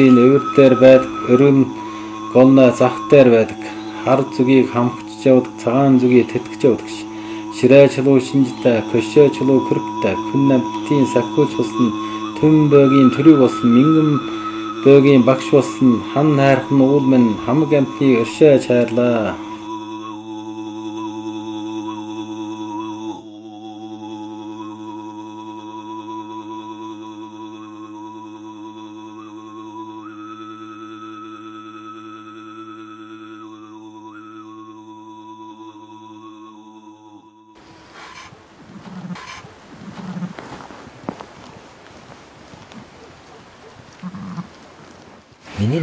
уулын өвөр дээр байдаг өрөм голноо зах дээр байдаг. Хар зүгийг хамхаж явдаг цагаан зүгийг тэтгэж явдаг ширээ чулуу шинжтэй көшөө чулуу хөргтэй күн намтын сахиуч болсон түн бөөгийн төрөг болсон мингэн бөөгийн багш болсон хан хайрхан уул минь хамаг амтны өршөө чаарлаа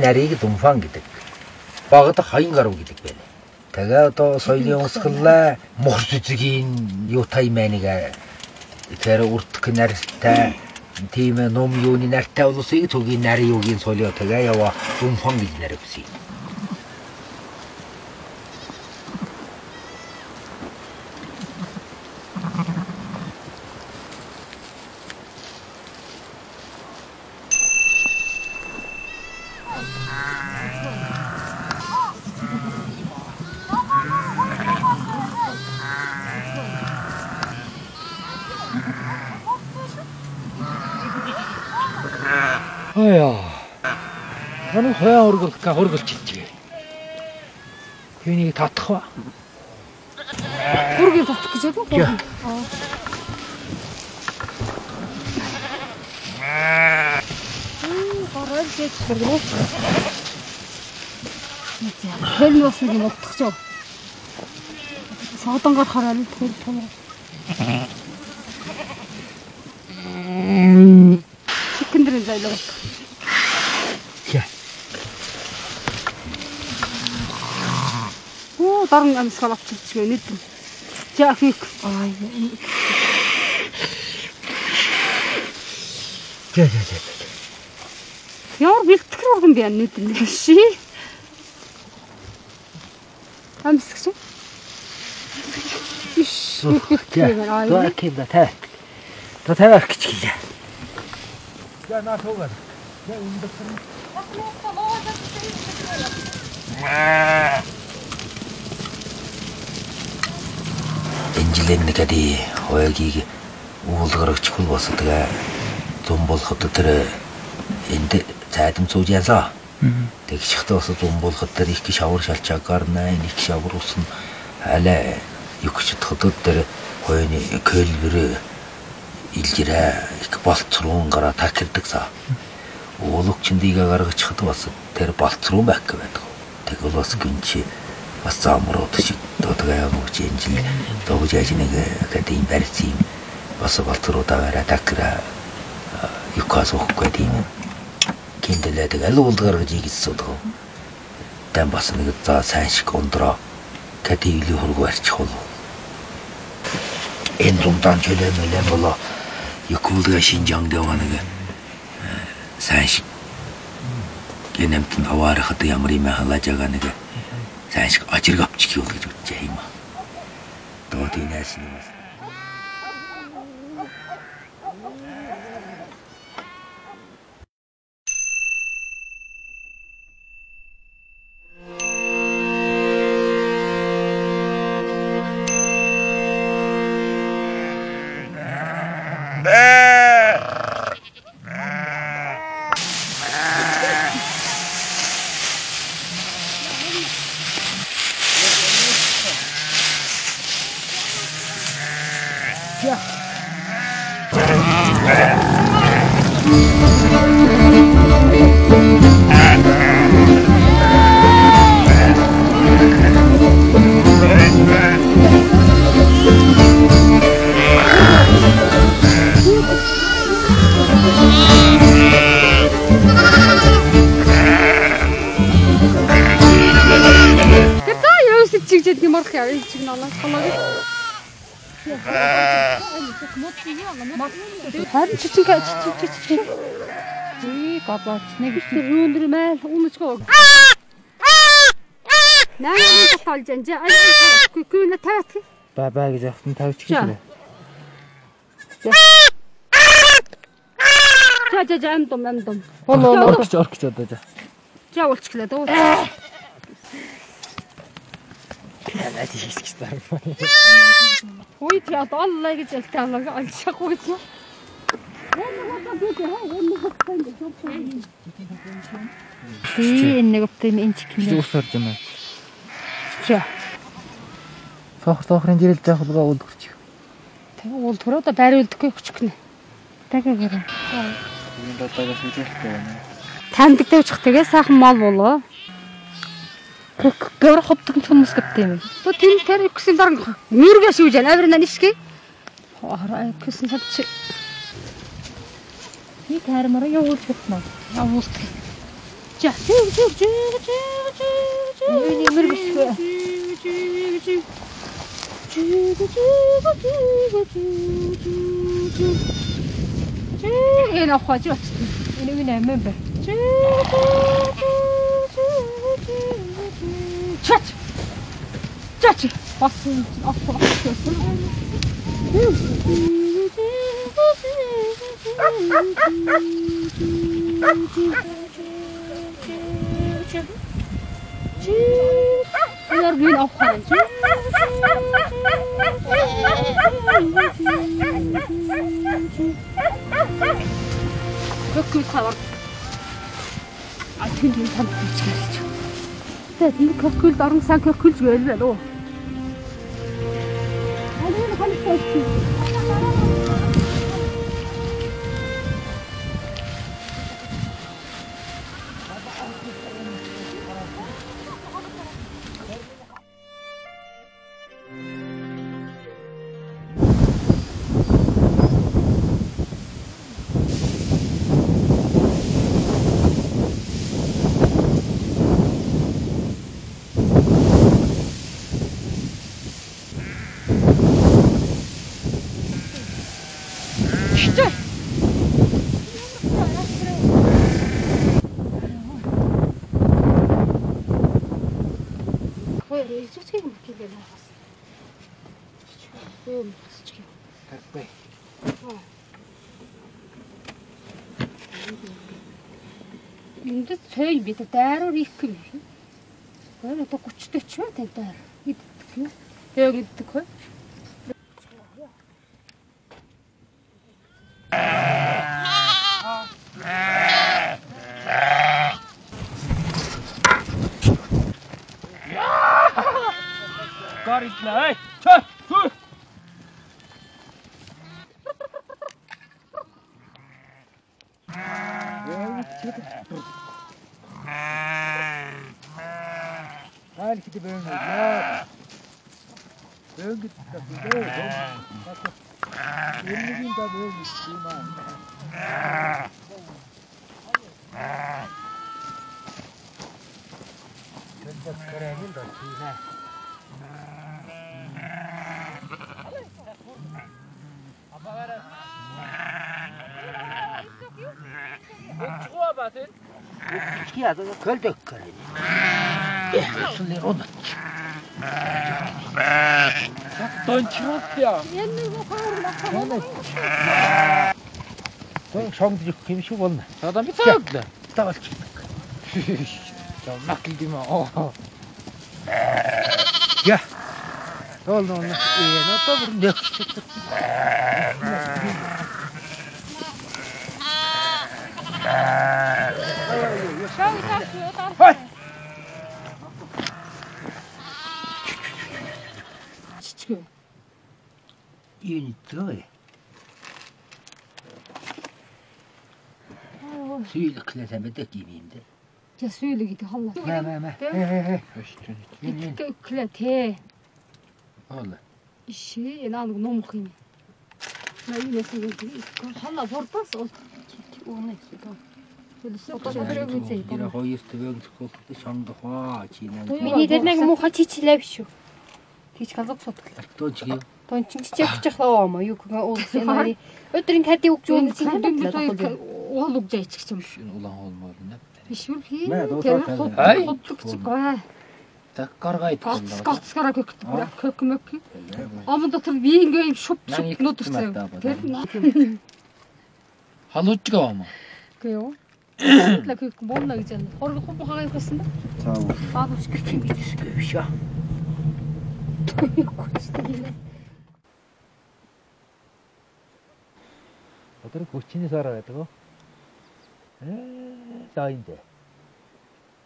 нарийг Думфан гэдэг. Багад хаян гарав гэдэг байна. Тэгээ одоо соёлын усгалаа мох зүзгийн юутай мэниг тэр уртк нартай тийм ном юуны нартай улсыг төгийн нар юугийн соёлоо тэгээ ява Думфан гэж нарыг үсэ. Га хөргөлч ичгээ. Тэнийг татах ба. Хөргийг татах гэж байна уу? Аа. Мм, гараад гэж хөргөө. Хэл нь бас нэг юм утгах жоо. Содон гарахаар аль тэр том. Секундрын зайлаг утгах. Яа. Оо, даран амсгал авчихчихээ нэт. За фик. Аа. Тэ тэ тэ. Ямар бэлтгэр урган бэ нэт ши. Амсгч. Иш. Тоа кэда тэ. Та тавих гэж гэлээ. За наа туугаар. За энэ Энжилэн нэгэди хойгийг уулгарч хөл босдгаа зум болоход тэр энд цайдам сууж янсаа. Тэгшихтэй бас зум болоход тэр их шавар шалчаагаар найн их шавар усан алаа югчд хотод тэр хойны көлбөр илжирэ их болцруун гараа такирдаг са. Уулукчндыга гаргачихд бас тэр болцруу байх гэдэг. Тэгвэл бас гинчи бас заамрууд шиг додгаа мөч энжил догж яж нэг академи барьцын бас болцруудаа бараа такра юкас уухгүй тийм киндэлээ тэгэл уул гаргаж ийгэсэн дөө. Тэн бас нэг за сайн шиг ундраа. Кативли хург барьчих болов. Энэ зумдан чөлөө мөлөө болоо. Якулга Шинжаангд яваа нэг сайн шиг. Гэнэмтэн аваарахад ямар юм халааж байгаа нэг сайн шиг ажирг авчих юу гэж бодож юм аа. Доод инээс нь бас Тэр Ий гадаач нэг их рүүндэр майл уночгоо. Наа нэг толж анжи. Ай күкүнэ тавт. ба ба гэж ахтан тавьчих гэлээ. За За за за амдум амдум. Болоо оркч оркч одоо жаа. За уулчглаа дөө. Яа тийш гэж таа. Ой я доллаа гэж хэлтаалаа алшахгүй гэж. Би нэг өтөм энчик юм. Ус орж юм аа. За. Сохор сохрын жирэл заах болго үлдэрч. Тэг уул төрөө одоо байруулдаггүй хүчгнэ. Тагаараа. Энэ дотоогоос үжихгүй байна. Таньдаг тавьчих тэгээ сайхан мал болоо. Гэр хотдог хүмүүс гэдэг юм. То тийм тэр ихсэн дарга мөргөөс үүж авир на нишки. Хараа ихсэн сад чи. Би таармаар юу гэж бодно. Явуулт. За зүг зүг зүг зүг зүг. Миний мөргөсгөө. Энэ авах гэж байна. Энийг нэмэн бай. Чач. Чач. Басан авах авах. Яар би авах гэж. Көкөл хавар. А тийм тийм танд бичгэрч. Тэгээд энэ көкөлд орон сан көкөлж гээл үү? Алин хантай. Ой, Цой бид дайруур их юм. Гэр одоо 30 40 ба тань дайр. Иддэг юм. Яг иддэг хөө. Belki de böyle ya. Ben gittim tabii de. Bakın. Elli gün de böyle gittim ha. Çocuk kremim de çiğne. Apa var? Bu çuva batın. Тэнд кэрэнэн дэ чина. Я да көлдөк көр. Эхлэлэр он. Дончротя. Тон шонгд хэмшиг болно. Одоо би цаавд. Тавалч. Жоо макл димаа. Оо. Я. Тол нөө. Ээ, ното бүр нэг. Чичгөө. Энэ трой. Сүйл клэсэн мэдэх юм юм дэ. Я сүйли гэдэг халла. Мэ мэ мэ. Э э. Көклэ тэ. Ола. Ишээ наа нэг ном хин. На юу нэсэн гэдэг. Халла бордос ол. Өнө. Тэр хоёр төвөг зөвхөн шонгохоо чинаа. Миний дээр нэг муухай чичилээ биш үү? Тийч галзах сутглаа. Тооч Тон чинччих жахлаа маа юу гэн уулсан нари. Өдрийн кади юм байна. уул уг жайчих юм. улаан холмоор нэ. Биш үү хий. Тэр таа. Ай. хотлогч гоо. Так гаргайд Гоц боллоо. гоцгаараа көкт. Көк мөк. Омон дотор би ингээ юм шуп Нан шуп их нүүдэрсэн. тэмээ таа ба. Тэр Халуучгаа юм. Бомна гэж байна. Хорог хуб хагаа явсан да. За. Баабч гэх юм биш. Одоо хүчний сар байдаг уу? Ээ, лайнде.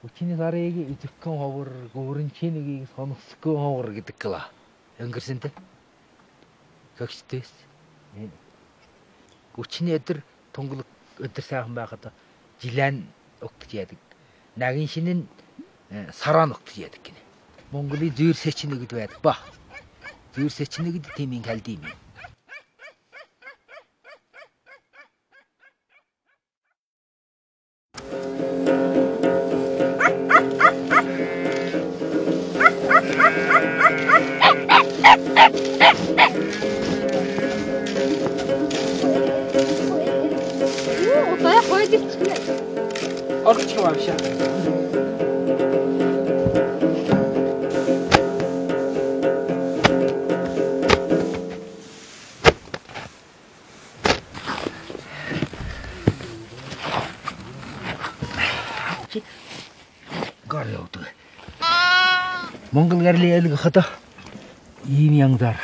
Хүчний сарыг эзэхгэн ховор, гөрөнчнийг сонсгон ховор гэдэг гала. өнгөрсөнтэй. Гэгчтэйс. Хүчний өдөр тунгалаг өдөр сайхан байхад жилэн өгдөж яадаг. Нагийн шинэн сараа ногтож яадаг гинэ. Монголын зүйр сэчнэ гэдэг байдаг ба. Зүйр сэчнэ гэдэг тимийн калди юм. Орчих юм аашаа. Гарли ялг хата ийм янзаар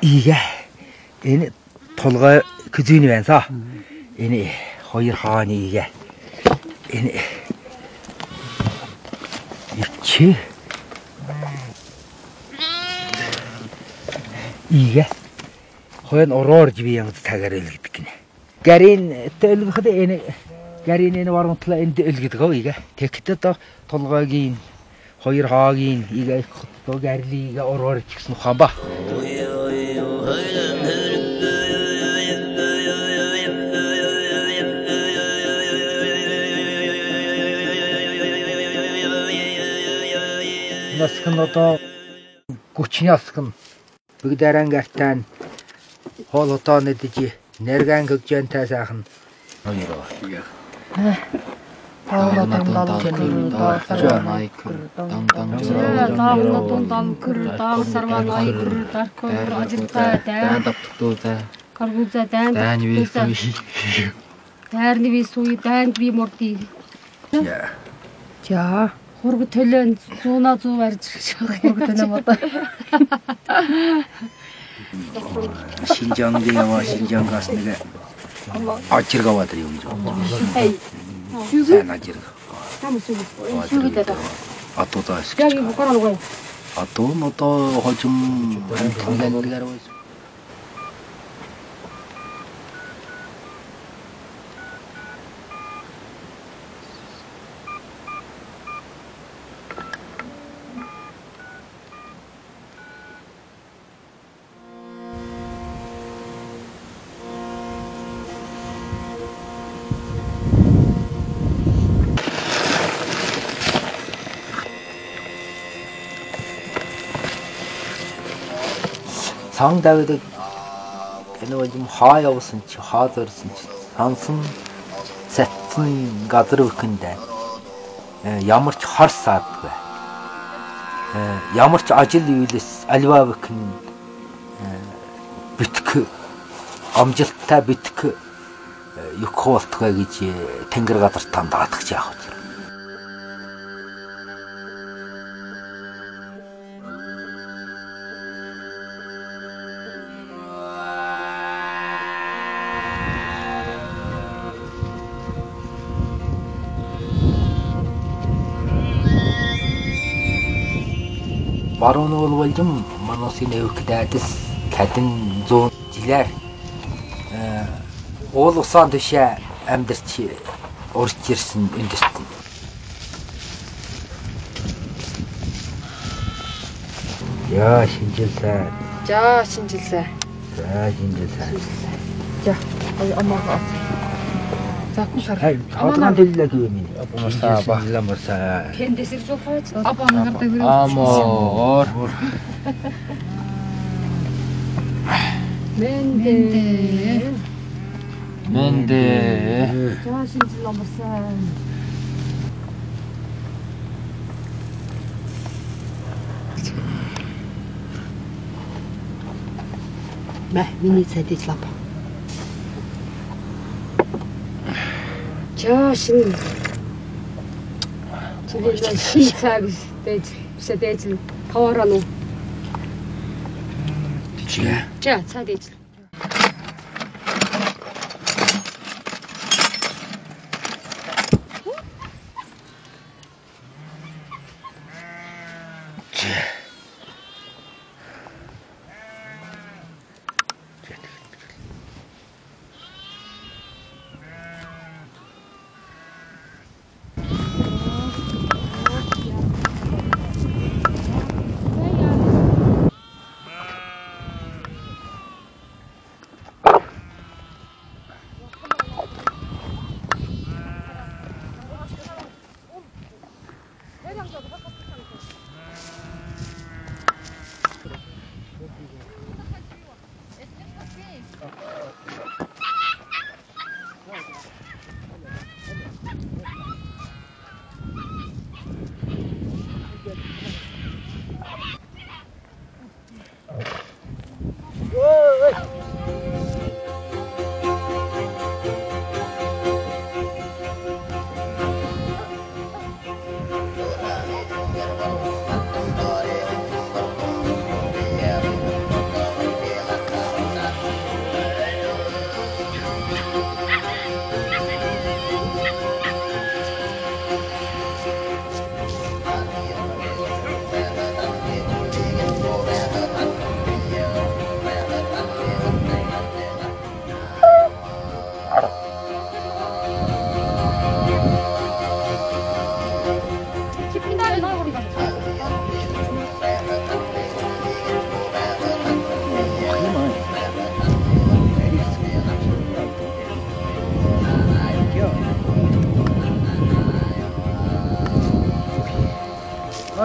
ийгэ энэ толгой күзүүний байнсаа энэ хоёр хааны ийгэ энэ ичи ийгэ хойн ороор живи янз тагаар ил гэдэг гинэ гарин төлгөхөд энэ гарин энэ вармтла энд оо ийгэ тэгэхдээ одоо толгойгийн хоёр хаагийн ийгэ хотто гарлига ороор ч гэсэн ухаан ба Насгын одоо гүчний асгын бүгдээрэн гартаан хоол отоо нэдэж нэргэн гөгжөнтэй сайхан хоёроо Каргуза дан дан ви суи. Дан ви суи дан ви морти. Я. За. Хург төлөө 100-аа 100 барьж байгаа. Хург төлөө бодоо. Шинжаанд яваа Шинжаангаас нэг आचिरगाव वात्री येऊन जाऊ आचिरगाव आतो तर आतो मग तो हॉचून 위도 энэ юм хаа явсан чи хаа зорсон чи. Сансан сэтсэн газар өгөндөө ямар ч хар саадгүй ямар ч ажил үйлс альва бүхэн битг амжилттай битг юх хуултгай гэж тэнгэр газар танд даадах яах вэ баруун уолвалжым маносын эвкдадис кадин зон жилер э, уулсан төшө амьдарч урч ирсэн эндээс Яа шинжилсэн. Жаа шинжилсэн. За шинжилсэн. Жаа омоогоо. 60 Hayır, hatına deliyle güvenin. Yapamazsa bak. Yapamazsa. Kendisi çok faydalı. Abanın kadar. Amor. Ben de. Ben de. Can şimdi lamırsa. Mehmini sedik. Миний цайд ижлаа. Чаа шин. Зүгээр шин цаг дэж бишээ дэж таваараа нуу. Чигээ. Чаа цаа дэж.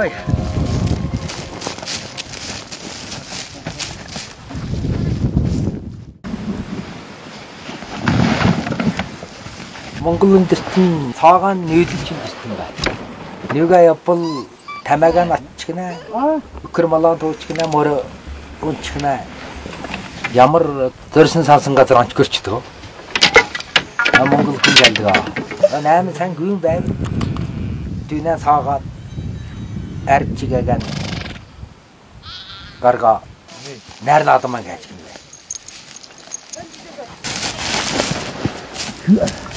Ой. Монгол өндөрт нь цаагаан нийлэлж ирсэн байна. Нэгэ явбал тамаага натчгнаа. Өкөр малаа туучгнаа мөр унчгнаа. Ямар дөрсөн сансан газар онцгөрчдөг. А Монгол хүн ялдаг. Найман сан гүн байв. Дүүнээ цаагаад арчигаgan гарга найрлаадмаа гэж юм байна. Чулаатай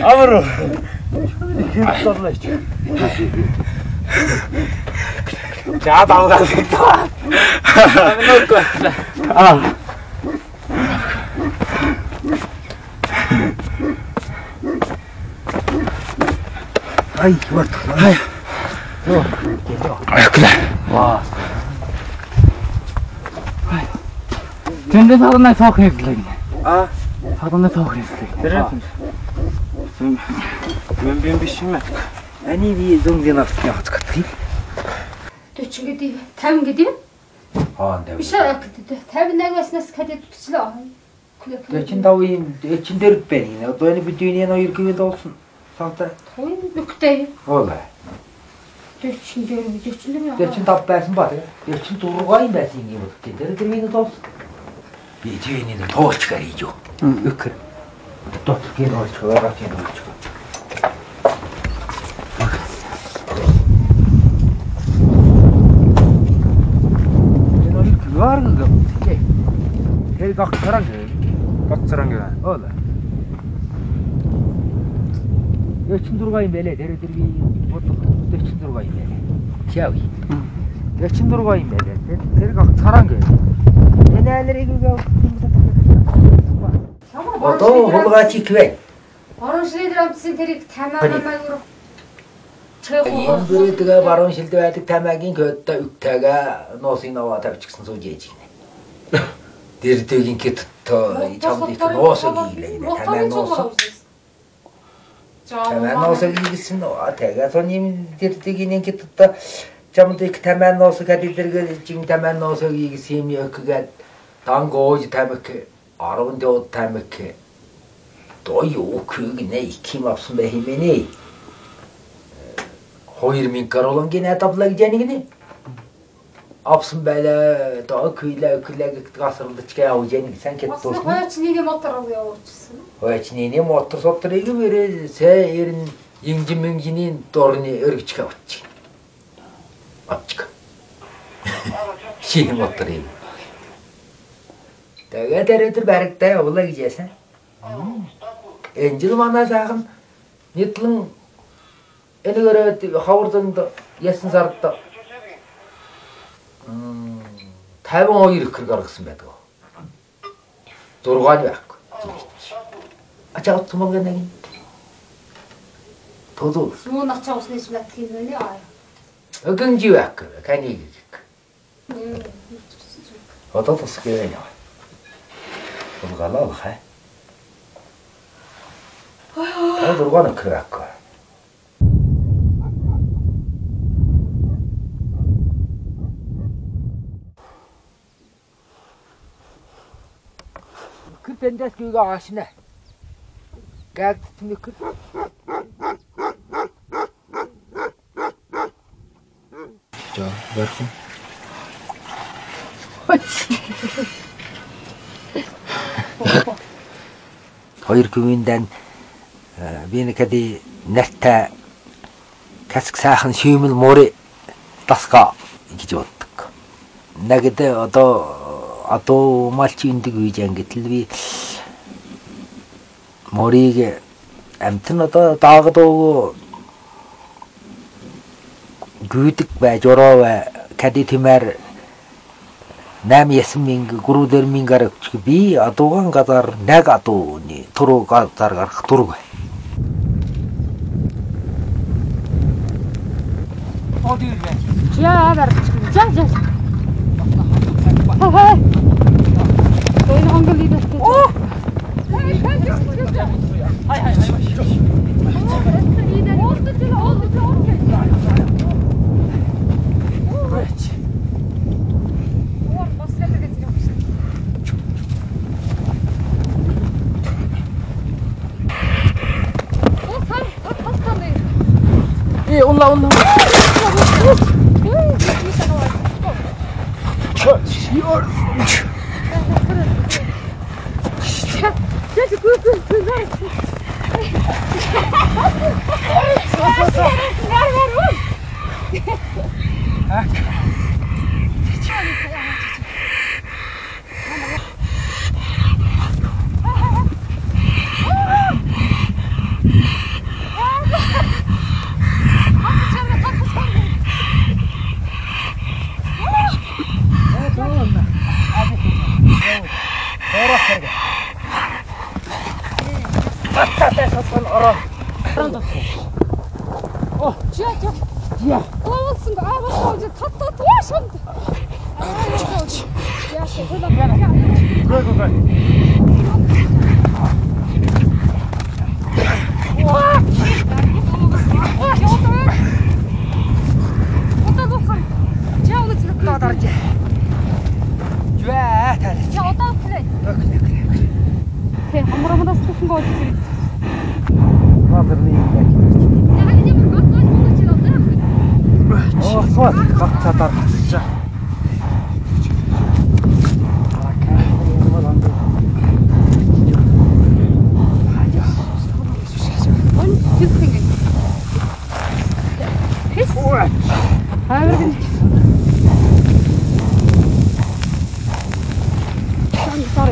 Амруу. Хэд боллооч. За давгаа. Амнуугүй. Аа. Ай, вот. Ай. Йо. Ай, кла. Ваа. Ай. Тэндээс хаднаа цаах хэрэглэг. Аа. Хаднаа цаах хэрэглэг. Тэр юм. Мен бен бишмэ. Ани ви зум динарт яатгатгий. Төч гэдэг 50 гэдэг. Аа дээ. Биш яг гэдэг. 51-аас kadet biçilе. Döçün davayım, döçün dörüp ben yine. Böyle bir dünyanın ayır gibi de olsun. Sahte. Toyun lükteyi. Ola. Döçün dörüm, döçün dörüm. Döçün tap versin bari. Döçün doğruğayım versin gibi. Dörü de yine de olsun. Bir düğünü de toğ çıkarıyor. Бидний энэ хоёр гэвэл доосон. Сантаа. Хойн нүхтэй. Оола. 40 дээр 40 дээр. Дэчин дав байсан ба тэгээ. Дэчин дургаа юм байсан юм бол тэр тэр миний доосон. Би түүний нэг тоолч гариж юу. Өкөр. Дотргийн тоолч гараад юм тоолч. Энэ хоёр гар гэх. Тэр гах таран гэ. Боцрон гээ. Оола. Дэчин дургаа юм байлээ. Тэр тэр би бодох дэчин дургаа юм байлээ. Чаав. Дэчин дургаа юм байлээ. Тэр тэр гах таран гэ. Энэ алрыг үгүй. Одоо хулгаач ихвэ. Орон ширээр амтсан тэрийг тамаа хамаагүй Чэх Энэ бүрээдгээ баруун шилд байдаг тамаагийн кодта үттэйга ноосыг наваа тавьчихсан сууж ээж гинэ. Дэрдэгийн кит то чамдик ноосыг хийлээ. Тамаа ноосоо. Тамаа ноосыг хийсэн нөө тэга соним дэрдэгийн кит то чамдик тамаа ноосыг хадилэргээ жим тамаа ноосыг хийсэн юм яагаад дангоож 아름다웠다며 또요 그육이네 이김없은 매힘이니 hoyirminkar olan gene etapla gideceğini gene. Apsın böyle daha kıyla kıyla kasırıldı çıkaya avcayını sen ket dostum. Aslında hoyaçiniyle motor alıyor avcısını. Hoyaçiniyle motor sotları gibi böyle se yerin yinci mincinin doğrunu örgü çıkavut çık. At çık. Şimdi motor gibi. Тэгээд дээрээ баригдаа явуулаа гэж яасан. Энжил манай сайхан нийтлэн энэгээр хаврданд ясан сард 52 ихэр гаргасан байдаг. 6-ны байхгүй. Ачаа утмаг нэг. Тодор. Нүүн ачаа усны смат хиймэнэ аа. Өгөн живак. Кани. Одоо тусгай 돌가나 해. 아유. 돌가는 그래 갈 그밴데 이거 아시네. 깨끗이 그. 자, 웰컴. би нэг кади нарта каск сайхан шимэл море таска гэж боддог. Нагд одоо одоо малчи индэг үеж ангитл би морийг амтэн одоо даагд уу гүйдэг байж ороо кади тимэр нам ясминг гүрүүдэр мингаар өчг би адууган гадар нэг адууны түрүү гадар гарах дүрг бай. Одир бай. Жаа гарах. Жаа жаа. Хай. Тэй хонгол идэх. Оо. Хай хай хай. Олд төл олд төл. Брэч. Жаа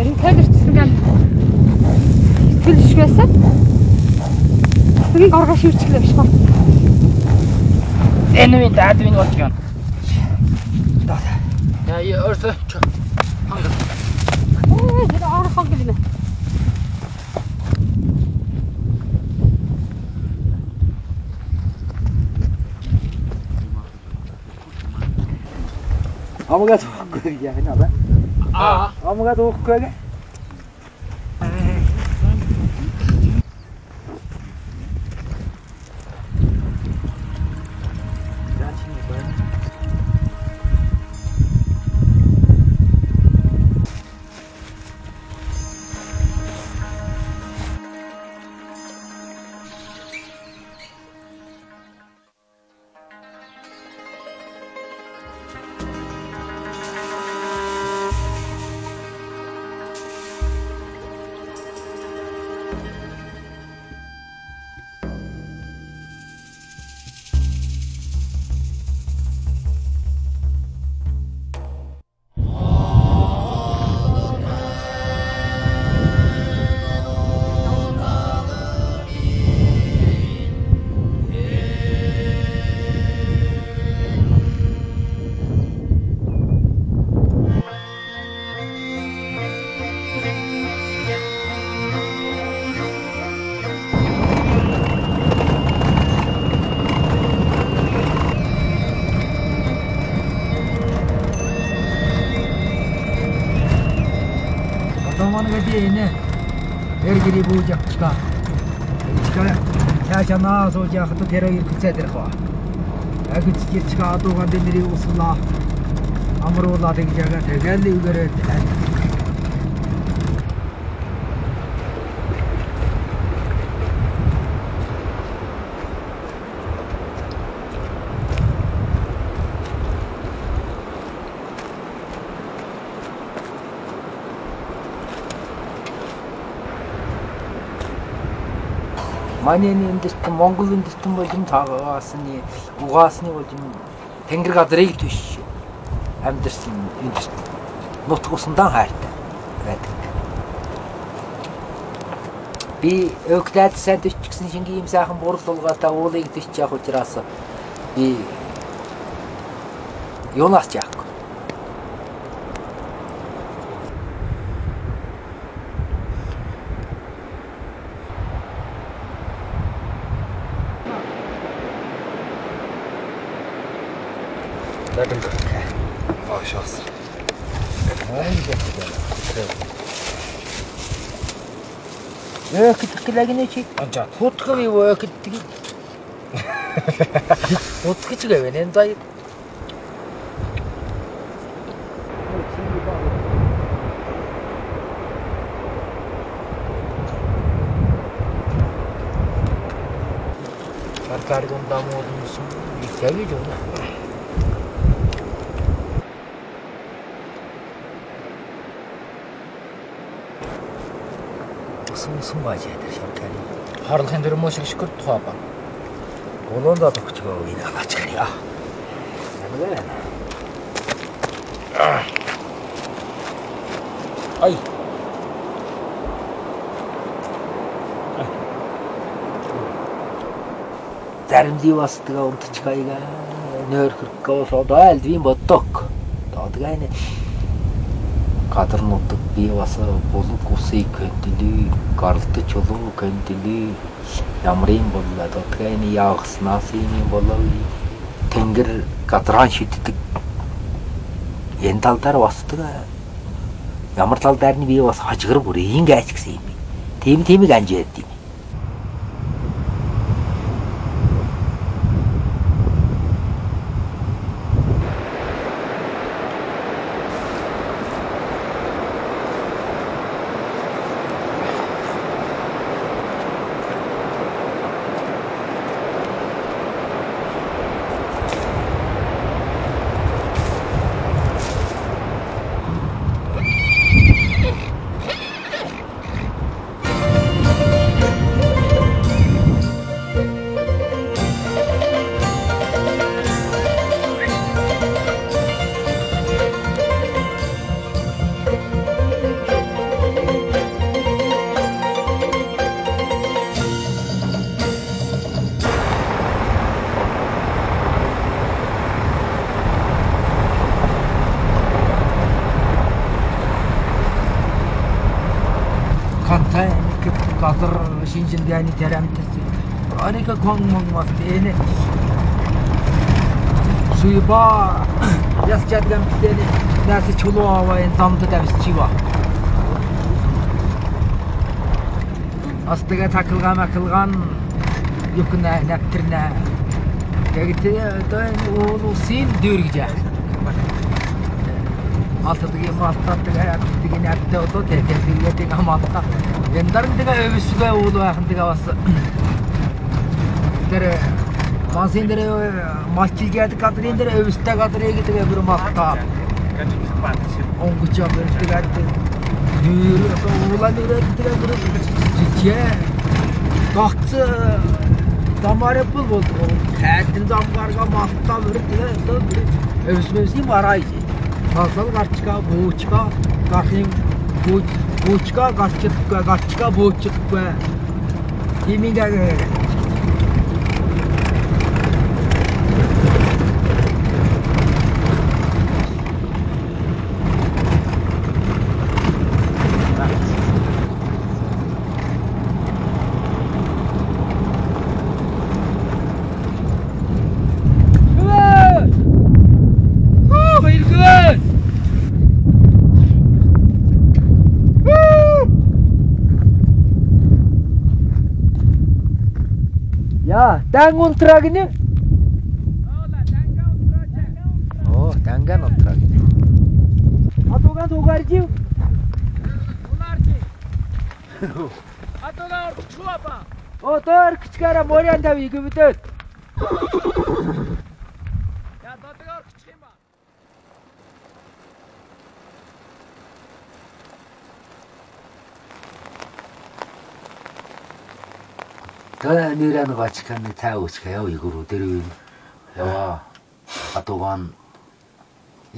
энэ тайлэрчсэн гэн. Төлөш байсан. Тэнийг оргоо шивчлээ биш ба. Энэ үе даадвин болж гэн. Даа. Яа, ерөөсөө Ой, тэр орхоо гинэ. Амгаа тоохгүй яа нэ ба. аа Амгаа тоохгүй гэ. Одоо энэ эргэри бууж авчихлаа. Чаа наа сууж яхад тэр хоёр хүчээд ирэх ба. Яг чи чига адуугаан дээр нэрийг услаа. Амруулаад ингэж яга тэгэл үгээрээ Манай эндэрт Монгол эндэрт бол юм таагаасны угаасны бол юм тэнгэр газрыг төш амьдэрсэн эндэрт нутг усандан хайртай байдаг. Би өглөөд сайн төчгсөн шингийн юм сайхан бурал улгаалтай уулыг төч явах учраас би юунаас ч 어떻게 나겠네 지 안자 어떻게 왜 이렇게 뜨기 어떻게 찍어 왜 낸다 이 Karkarı kondağı mı olduğunu düşünüyorum. İhtiyacı yok. Өөхөд гэлэгнэ чи. онжаа. Хутгав юу өөхөд тийг. Хутгаж гэвэн энэ зай. Каркаргон дамуудын сум ихтэйг юм. Сум сум бааж ядар шавтаны. Хорлохын дөрөв мөшиг шүкэр тухай ба. Болондоо тогчгоо энэ алаач харьяа. Намайг. Ай. Заримдii бас тэгээ унтчихгайгаа нөр хөргөө одоо айлд вин боддог. Одоо тэгээ газар нутаг бий бас булг усыг кэнтили гарлтч болов кэнтили ямрын боллоо тэгээний яагснаас ийм болов тэнгэр газраан шиддэг. Энэ тал дээр басдаг ямар тал дээр нь би бас хожгор бүр ингэ ач гэсэн юм. Би тийм тиймийг анжаад юм yani teremtesi. Aneka konulmak diyeni. Suyu ba yaz cadden bizleri dersi çoluğu havayın zamdı demiş çiva. Astıga takılgan akılgan yukuna neptirne. Degiti dön oğlu sin dürgece. Altıdaki matlattı, yaptıdaki nepte otu, tezirgeti kamatta. Наптырна тэгтээ दैन уулу син дүүргэж алтадгийн малтаддаг харааддаг надтай одоо тэгээд хамаатаа яндарн тэгээ өвсгөө уул байхан тэгээ бас тэр масын дээр мачилгээд кадрин дээр өвстэй кадрыг тэгээ бүр малтаа онгоч авэр тэгээд нэр уулан дээр тэгээ бүр жижиг гогц дамаарэ бол бол хайдын замгарга малтаа бүр тэгээ өвсмөсний барай Масал гарчгаа бүүчгаа Tenga un. Oh, tenga un traguinho. Atogan tugarcı? Bunarcı. Atogan çuapa. Otur oh, küçük ara moryan da bir gibi tut. Тэ нэрэн гачканы таавчка яв игүрүү дээр ява атуган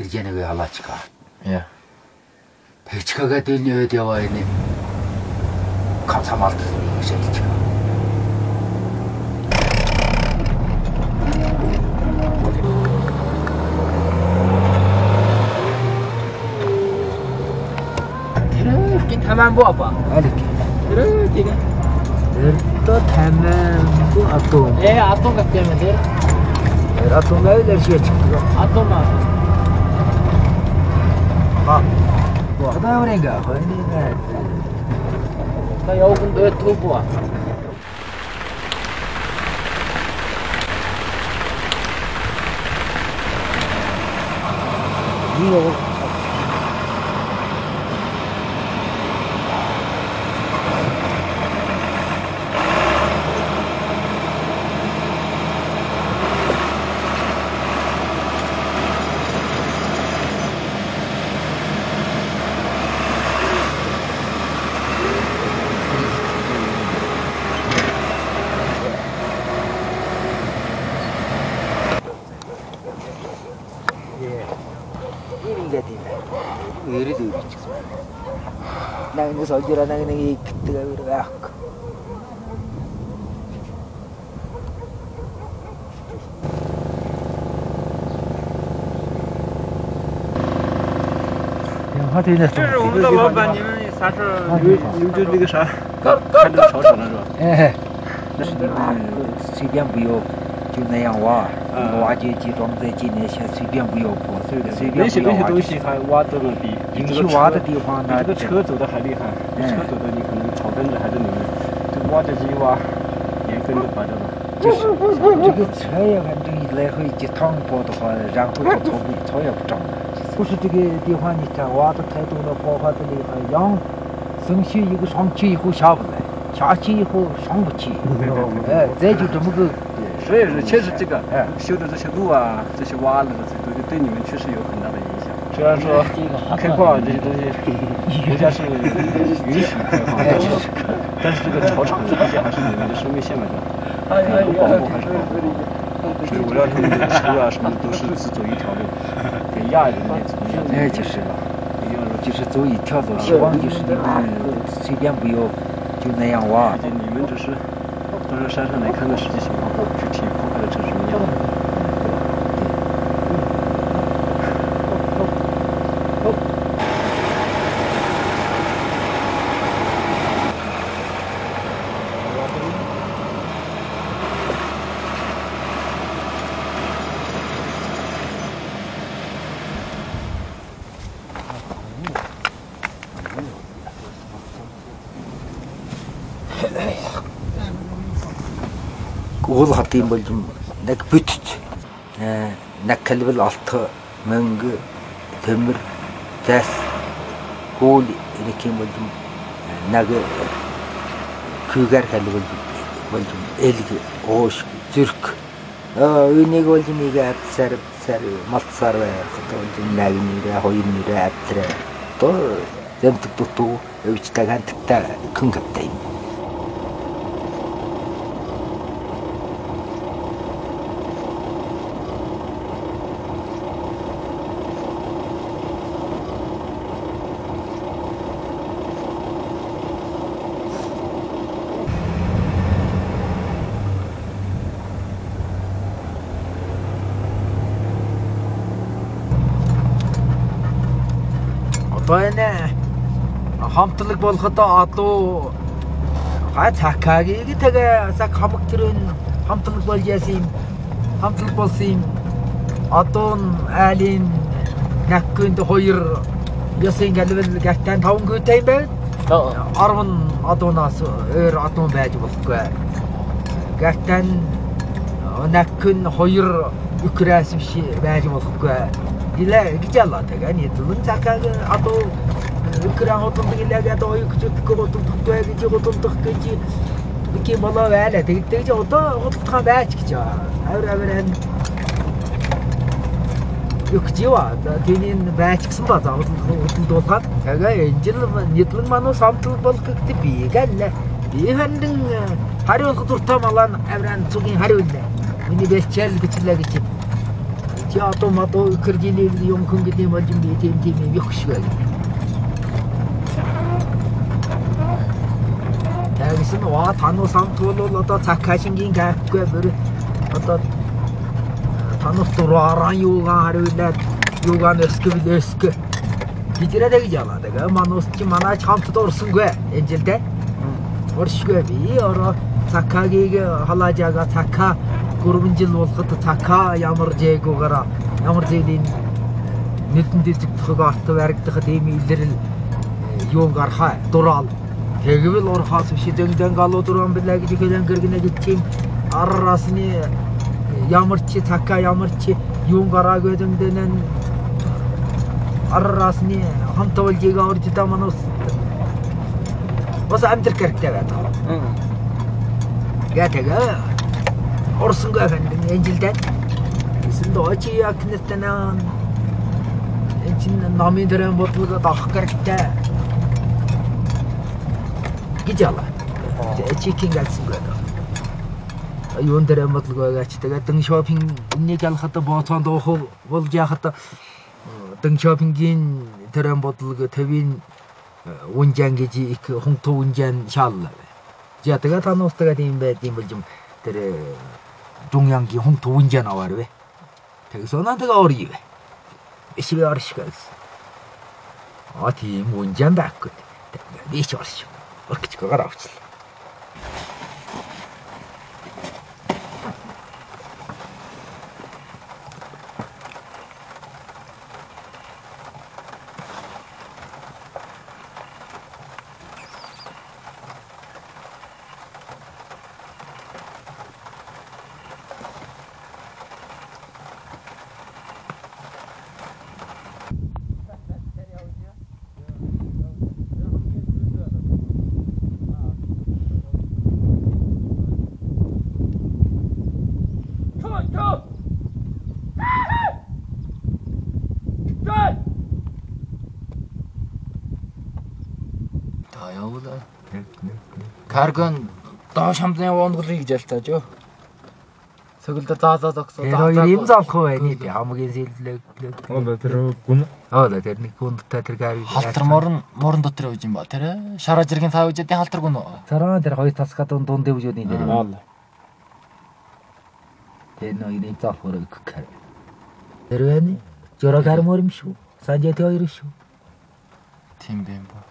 иржэнэг халаачка. Я. Тэгчкага дэлнэвэд яваа энэ кацамалт шилж. Тэр гин таман боо ба. Алик. Тэр гин. Эрдо таман бу атуу. Э атон гат юм дээр. Атуу мэйлэр шийч. Атон маа. Ба. Одоо өрөнгө хойны Та явган дэтгэв боо. Юу ингээд 这是我们的老板，你们啥时候？有有就那个啥，全都超出了是吧？哎，那是你们随便不要，就那样挖。挖掘机装在进那些随便不要破，随随便那些不要挖就那些东西还挖的了比比你去挖的地方那比这个车走的还厉害，比车走的你可能草根子还在里面，这挖掘机挖也跟着把这个。就是这个车呀，反正一来回一趟跑的话，然后就草不草也不长了。不是这个地方，你看挖的太多了，破坏的厉害，羊生去一个上去以后下不来，下去以后上不去，哎，再就这么个，所以说确实这个哎修的这些路啊，这些挖的这些东西对你们确实有很大的影响。虽然说开矿这些东西 国家是允许开矿，但是这个草场毕竟还是你们的生命线来的，有保护还是保护。所以我让他们的车啊什么都是只走一条路，给亚人也怎么样？哎，就是了，就是走一条路，希望就是你们随便不要就那样挖你们只是到这山上来看看实际情况，我不去听。Юм бол нэг бүтц. Э нэг калбал алт мөнгө төмөр зас хөл ирэх юм бол юм нэг күгээр калбал бол юм элг оош зүрх. Аа үнийг бол нэг апсар сар малтсар байх бол юм нэг нэрэ хоёр нэрэ аптрэ то зэмт туту өвчтэй ганттай күн гаптай юм Одоо энэ хамтлаг болоход адуу га цакагийг тэгээ сак хамаг төрön хамтлаг болж яасан юм хамтлаг болсон одоо нь айлын наккүнд хоёр ясын галвал гартан таван гүйтэй байна. Арван адуунаас өөр адуун байж болохгүй. Гартан наккүн хоёр үкрэс биш байж болохгүй. Дилэ гэж ялла тэгээ ни дүн цакаг адуу үкрэн одонд гэлэг адуу юу гэж боддог гэж боддог гэж Iki болоо байлаа. Тэгдэг чи одоо худалдаа байж гэж. Авир авир өгчива. Тэний байж гисэн ба за худалдуулгаад тэгээ энэ жил нийтлэн мануу самтал болох гэдэг би гэлээ. Би хэндэн хариулах дуртай малаа авиран зүгийн хариуллаа. Миний бэлчээл бичлээ гэж. Чи одоо мадуу кэрдиний юм хүн гэдэг юм бол юм би тийм тийм юм yok шиг байна. Тэгсэн ва тануу самтал бол одоо цакашингийн гайхгүй бүр одоо танус дураараа юугаа хариулаад юугаа нэскэвэл нэскэ Бидэрээ гэж яваа. Тэгээ манус чи манаач хамтд орсонгүй энэ жилдээ. Оршгүй би ороо цакагийг халааж байгаа цака 3 жил болоход цака ямар жээгүүгээр ямар зэлийн нийтэн дэжигдэх арт баригдах ийм илэрэл юу гархаа дураал. Тэгвэл орхоос биш дэнгдэн галуу дуран билээ гэж хэлэн гэргэнэ гэж араас нь ямар чи цака ямар чи юу гараагүй дэндэн араас нь хамтуулжийг орж та манус бас амтэр хэрэгтэй байдаг. Яа тэгээ орсонгүй хандин энжилдээ эсвэл дооч яг нэртэнаа энэ чинь намын дөрөн бодлого авах хэрэгтэй гэж яла. Чикинг альсан байдаг. Юун дээр бодлого байгаач тэгээд дан шопинг нэг ялхад ботон доох болж яхад дан шопингийн төрөн бодлого тавийн унжан гэж их хунту унжан шаалла. За тэгээд тануустагаад юм байд юм болж юм тэр 중요한게 홍토 운자 나와르베 거기서 나한테가 어리이베 이시베 어리시가스 어디 문잔 바꾸니 이시 어리시 어렇게 지가 가라 없을래 Каргон доош хамтны уунгалыг гэж ялтааж юу. Сөгөлдөр даалаад огсоо. Тэр хоёр юм залах байх би хамгийн сэллэг. Одоо тэр гүн Аа тэр нэг хүндтэй тэр гариг. Халтар морон морон дотор явж юм ба тэр шараа жиргэн тав үжэдийн халтар гүн? Цараа тэр хоёр тасгаад дунд дэвжөөний дээр. аа Тэр нэг нэг залах өрөг гэх. Тэр вэ? Жора гармор юм шүү. Санжэт хоёр шүү. Тийм бэ юм ба.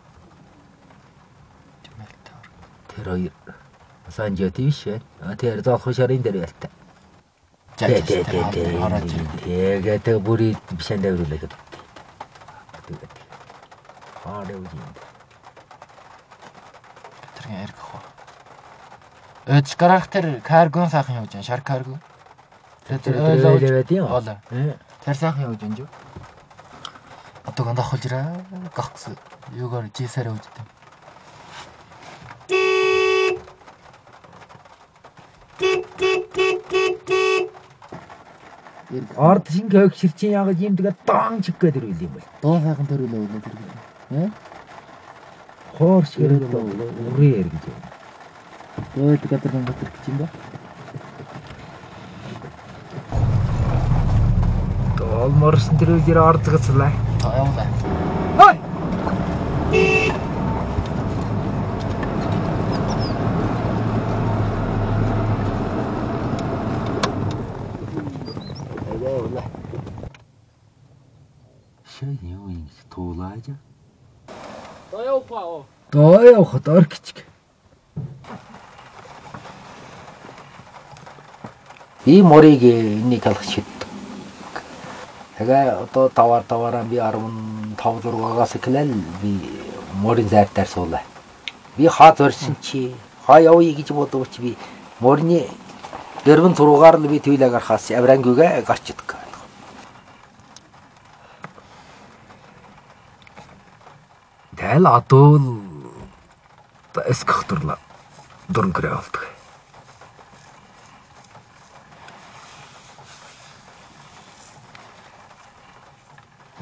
Тэр хоёр санжэт биш ээ. Тэр залах шарын дээр ялтай. Хараад тэ. юм. Тэгээд тэг бүрий бишэн дэврүүлээ гэдэг. Тэгээд. Аа дэвжин. тэргийн эрг хоо. Эд гарах тэр каргон сайхан явж байна. Шар карго. Тэр тэр Тэр ойлоо. тийм. Ола. Тэр сайхан явж байна юу? Одоо гандах холжраа. Гахс. Юугаар жисараа үздэг. Орд шинг хөг ширчин ягаж юм тэгээд даан чиг гэдэг ирүүл юм бол. Доо сайхан төрүүлээ үлээ тэр. Э? Хоорч гэрэл үрээр гэж. Өө тэр гадар гандах гэж юм ба. Олморсон тэр үгээр орцгоцлаа. За явуулаа. Шээ юу юм туулааж. Доо явахад оркич. Би морийг энийг талах шийддэг. Тэгээ одоо тавар тавараа би 15 6-аас эхлээл би морин зайртаар суулаа. Би хаад орсон чи хаа явъя гэж бодовч би морины дөрвөн зургаар л би төвлөө гарахаас аврангүйгээ гарч идэх. Тэгэл одоо л эскахтурлаа дөрөн гэрээ болдог.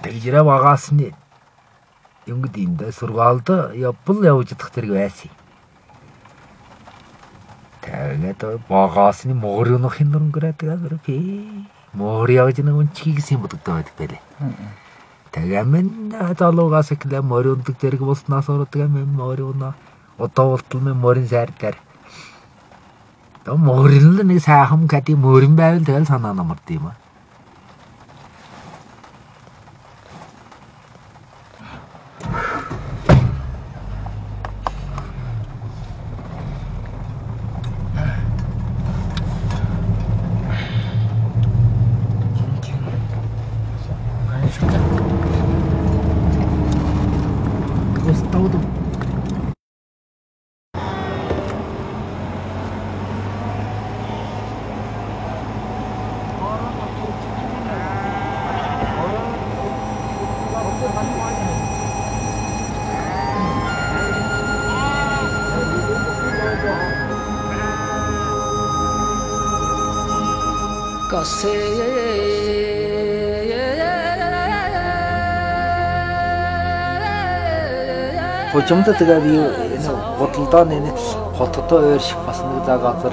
Тэгжрэ багасны юнгд энд сургаалд явбал явж идэх зэрэг байсан. Тэгээд багасны моринохын дөрөн гэрээ тэгээд би мор явж нэг үнчгийг гэсэн бодогдоод байдаг байлээ. Тэгэмэн залуугаас эхлээ морин ундаг зэрэг болсноос ордог юм морин одоо болтол мен морин сайр дээр. Морин л нэг сайхан кати морин байвал тэгэл санаа намард юм аа. Божимд тэгээ би бодлоо нэ хоттой ойр шиг бас нэг за газар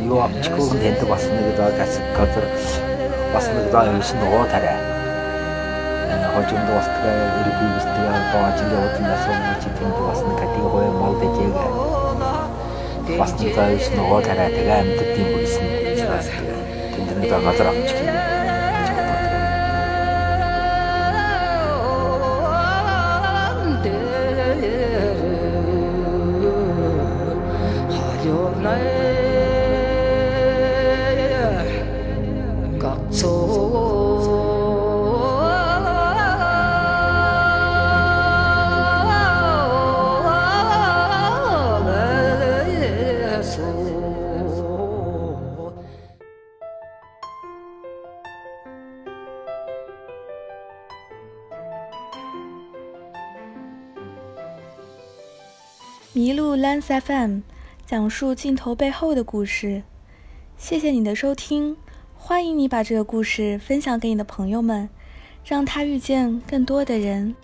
юу авчихгүй тэнд бас нэг за газар бас нэг за юмс нөгөө тарай. Хожимд бас тэгээ өргөй бис тэгээ баажил явуулнаас өмнө чи тэнд бас нэг кати гой мал дэжээг бас нэг за юмс нөгөө тарай тэгээ амьд тийм бүсэн учраас тэнд нэг за газар авчих FM 讲述镜头背后的故事。谢谢你的收听，欢迎你把这个故事分享给你的朋友们，让他遇见更多的人。